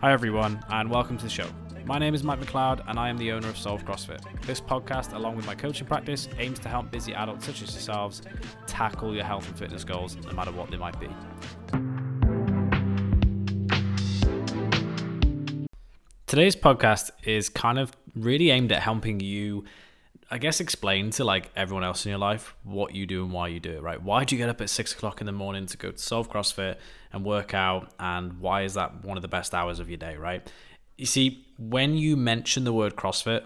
Hi, everyone, and welcome to the show. My name is Mike McLeod, and I am the owner of Solve CrossFit. This podcast, along with my coaching practice, aims to help busy adults such as yourselves tackle your health and fitness goals, no matter what they might be. Today's podcast is kind of really aimed at helping you I guess explain to like everyone else in your life what you do and why you do it, right? Why do you get up at six o'clock in the morning to go to Solve CrossFit and work out? And why is that one of the best hours of your day, right? You see, when you mention the word CrossFit,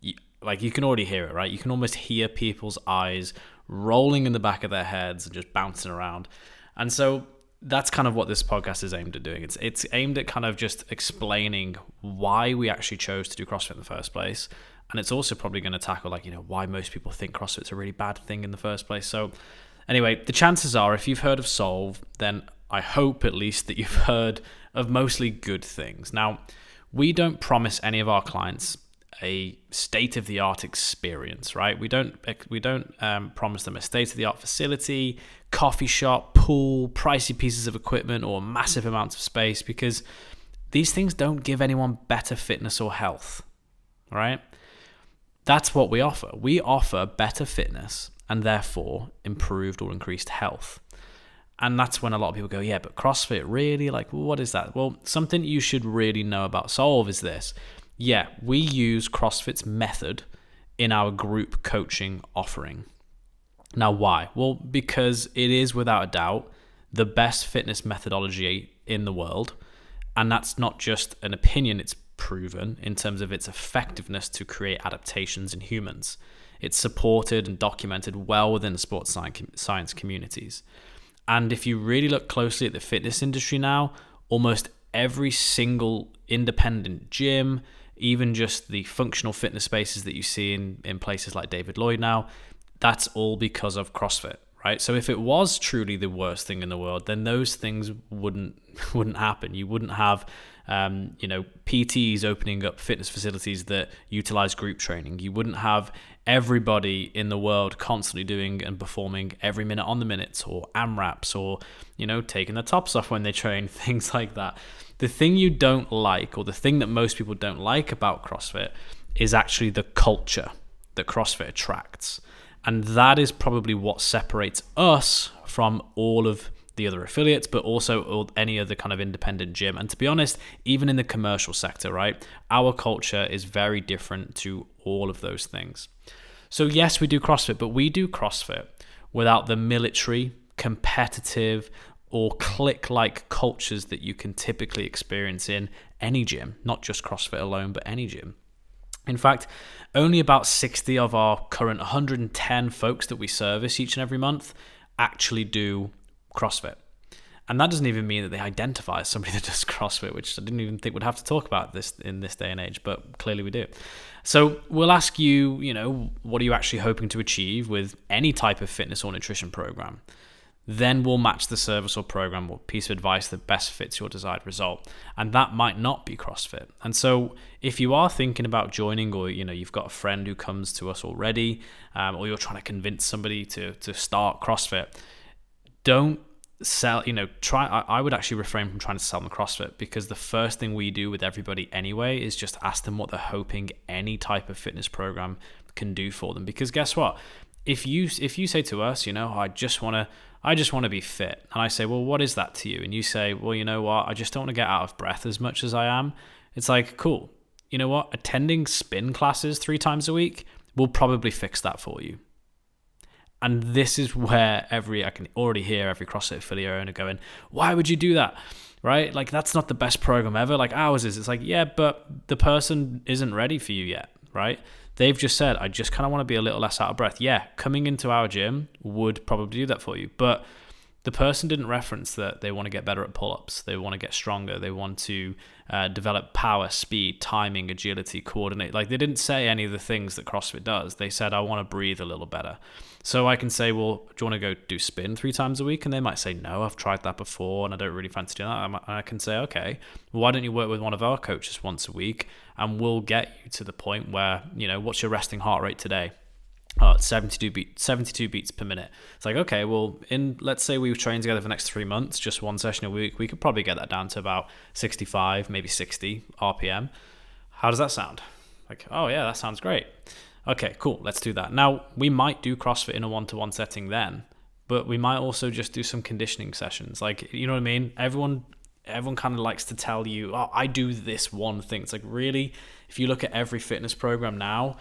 you, like you can already hear it, right? You can almost hear people's eyes rolling in the back of their heads and just bouncing around. And so that's kind of what this podcast is aimed at doing. It's it's aimed at kind of just explaining why we actually chose to do CrossFit in the first place and it's also probably going to tackle like you know why most people think CrossFit's a really bad thing in the first place. So anyway, the chances are if you've heard of Solve, then I hope at least that you've heard of mostly good things. Now, we don't promise any of our clients a state of the art experience, right? We don't we don't um, promise them a state of the art facility, coffee shop, pool, pricey pieces of equipment, or massive amounts of space because these things don't give anyone better fitness or health, right? That's what we offer. We offer better fitness and therefore improved or increased health. And that's when a lot of people go, yeah, but CrossFit, really? Like, what is that? Well, something you should really know about Solve is this. Yeah, we use CrossFit's method in our group coaching offering. Now, why? Well, because it is without a doubt the best fitness methodology in the world. And that's not just an opinion, it's proven in terms of its effectiveness to create adaptations in humans. It's supported and documented well within the sports science communities. And if you really look closely at the fitness industry now, almost every single independent gym, even just the functional fitness spaces that you see in, in places like David Lloyd now, that's all because of CrossFit, right? So if it was truly the worst thing in the world, then those things wouldn't wouldn't happen. You wouldn't have um, you know, PTs opening up fitness facilities that utilize group training. You wouldn't have everybody in the world constantly doing and performing every minute on the minutes or AMRAPs or, you know, taking the tops off when they train, things like that. The thing you don't like, or the thing that most people don't like about CrossFit, is actually the culture that CrossFit attracts. And that is probably what separates us from all of the other affiliates, but also any other kind of independent gym. And to be honest, even in the commercial sector, right, our culture is very different to all of those things. So, yes, we do CrossFit, but we do CrossFit without the military, competitive, or click like cultures that you can typically experience in any gym, not just CrossFit alone, but any gym. In fact, only about 60 of our current 110 folks that we service each and every month actually do CrossFit. And that doesn't even mean that they identify as somebody that does CrossFit, which I didn't even think we'd have to talk about this in this day and age, but clearly we do. So we'll ask you, you know, what are you actually hoping to achieve with any type of fitness or nutrition program? Then we'll match the service or program or piece of advice that best fits your desired result. And that might not be CrossFit. And so if you are thinking about joining or, you know, you've got a friend who comes to us already, um, or you're trying to convince somebody to, to start CrossFit, don't sell you know try I, I, would actually refrain from trying to sell them crossfit because the first thing we do with everybody anyway is just ask them what they're hoping any type of fitness program can do for them because guess what if you if you say to us you know i just want to i just want to be fit and i say well what is that to you and you say well you know what i just don't want to get out of breath as much as i am it's like cool you know what attending spin classes three times a week will probably fix that for you and this is where every I can already hear every CrossFit affiliate owner going, "Why would you do that?" Right? Like that's not the best program ever. Like ours is. It's like, yeah, but the person isn't ready for you yet, right? They've just said, "I just kind of want to be a little less out of breath." Yeah, coming into our gym would probably do that for you, but the person didn't reference that they want to get better at pull-ups they want to get stronger they want to uh, develop power speed timing agility coordinate. Like they didn't say any of the things that crossfit does. They said i want to breathe a little better. So i can say well do you want to go do spin three times a week? And they might say no i've tried that before and i don't really fancy doing that. And i can say okay why don't you work with one of our coaches once a week and we'll get you to the point where you know what's your resting heart rate today uh, 72 beat 72 beats per minute. It's like okay, well, in let's say we train together for the next three months, just one session a week, we could probably get that down to about 65, maybe 60 RPM. How does that sound? Like, oh yeah, that sounds great. Okay, cool, let's do that. Now we might do CrossFit in a one-to-one setting then, but we might also just do some conditioning sessions. Like, you know what I mean? Everyone everyone kind of likes to tell you, oh, I do this one thing. It's like really, if you look at every fitness program now,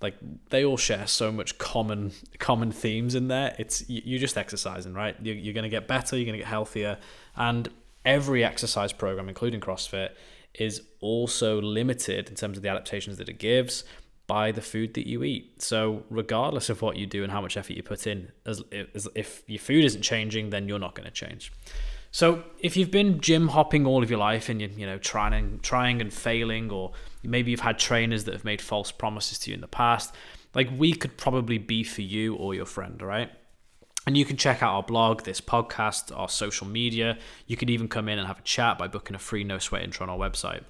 like they all share so much common common themes in there. It's you're just exercising right? You're, you're going to get better you're going to get healthier. And every exercise program including crossfit is also limited in terms of the adaptations that it gives by the food that you eat. So regardless of what you do and how much effort you put in as, as if your food isn't changing then you're not going to change so if you've been gym hopping all of your life and you're you know trying and trying and failing, or maybe you've had trainers that have made false promises to you in the past, like we could probably be for you or your friend, right? And you can check out our blog, this podcast, our social media. You could even come in and have a chat by booking a free no sweat intro on our website.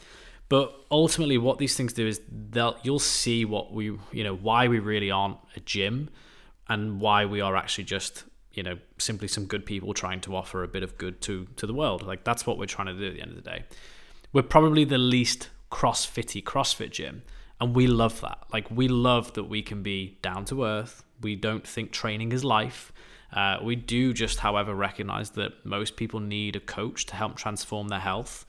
But ultimately, what these things do is they'll you'll see what we you know why we really aren't a gym, and why we are actually just you know simply some good people trying to offer a bit of good to to the world. Like that's what we're trying to do at the end of the day. We're probably the least crossfitty crossfit gym and we love that. Like we love that we can be down to earth. We don't think training is life. Uh, we do just however recognize that most people need a coach to help transform their health.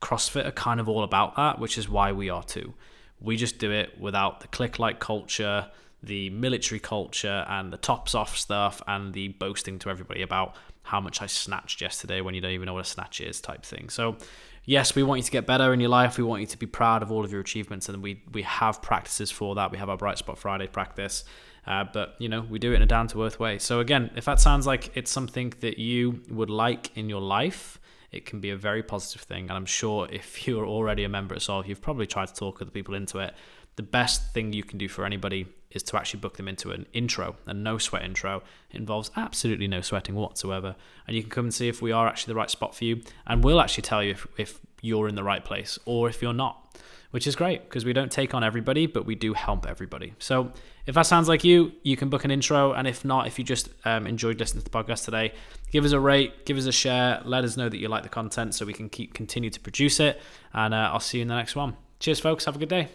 Crossfit are kind of all about that which is why we are too. We just do it without the click like culture the military culture and the tops off stuff and the boasting to everybody about how much I snatched yesterday when you don't even know what a snatch is type thing. So yes, we want you to get better in your life. We want you to be proud of all of your achievements, and we we have practices for that. We have our Bright Spot Friday practice, uh, but you know we do it in a down to earth way. So again, if that sounds like it's something that you would like in your life. It can be a very positive thing, and I'm sure if you're already a member at Solve, you've probably tried to talk other people into it. The best thing you can do for anybody is to actually book them into an intro, a no sweat intro. It involves absolutely no sweating whatsoever. And you can come and see if we are actually the right spot for you. And we'll actually tell you if, if you're in the right place or if you're not, which is great because we don't take on everybody, but we do help everybody. So if that sounds like you, you can book an intro. And if not, if you just um, enjoyed listening to the podcast today, give us a rate, give us a share, let us know that you like the content so we can keep continue to produce it. And uh, I'll see you in the next one. Cheers, folks. Have a good day.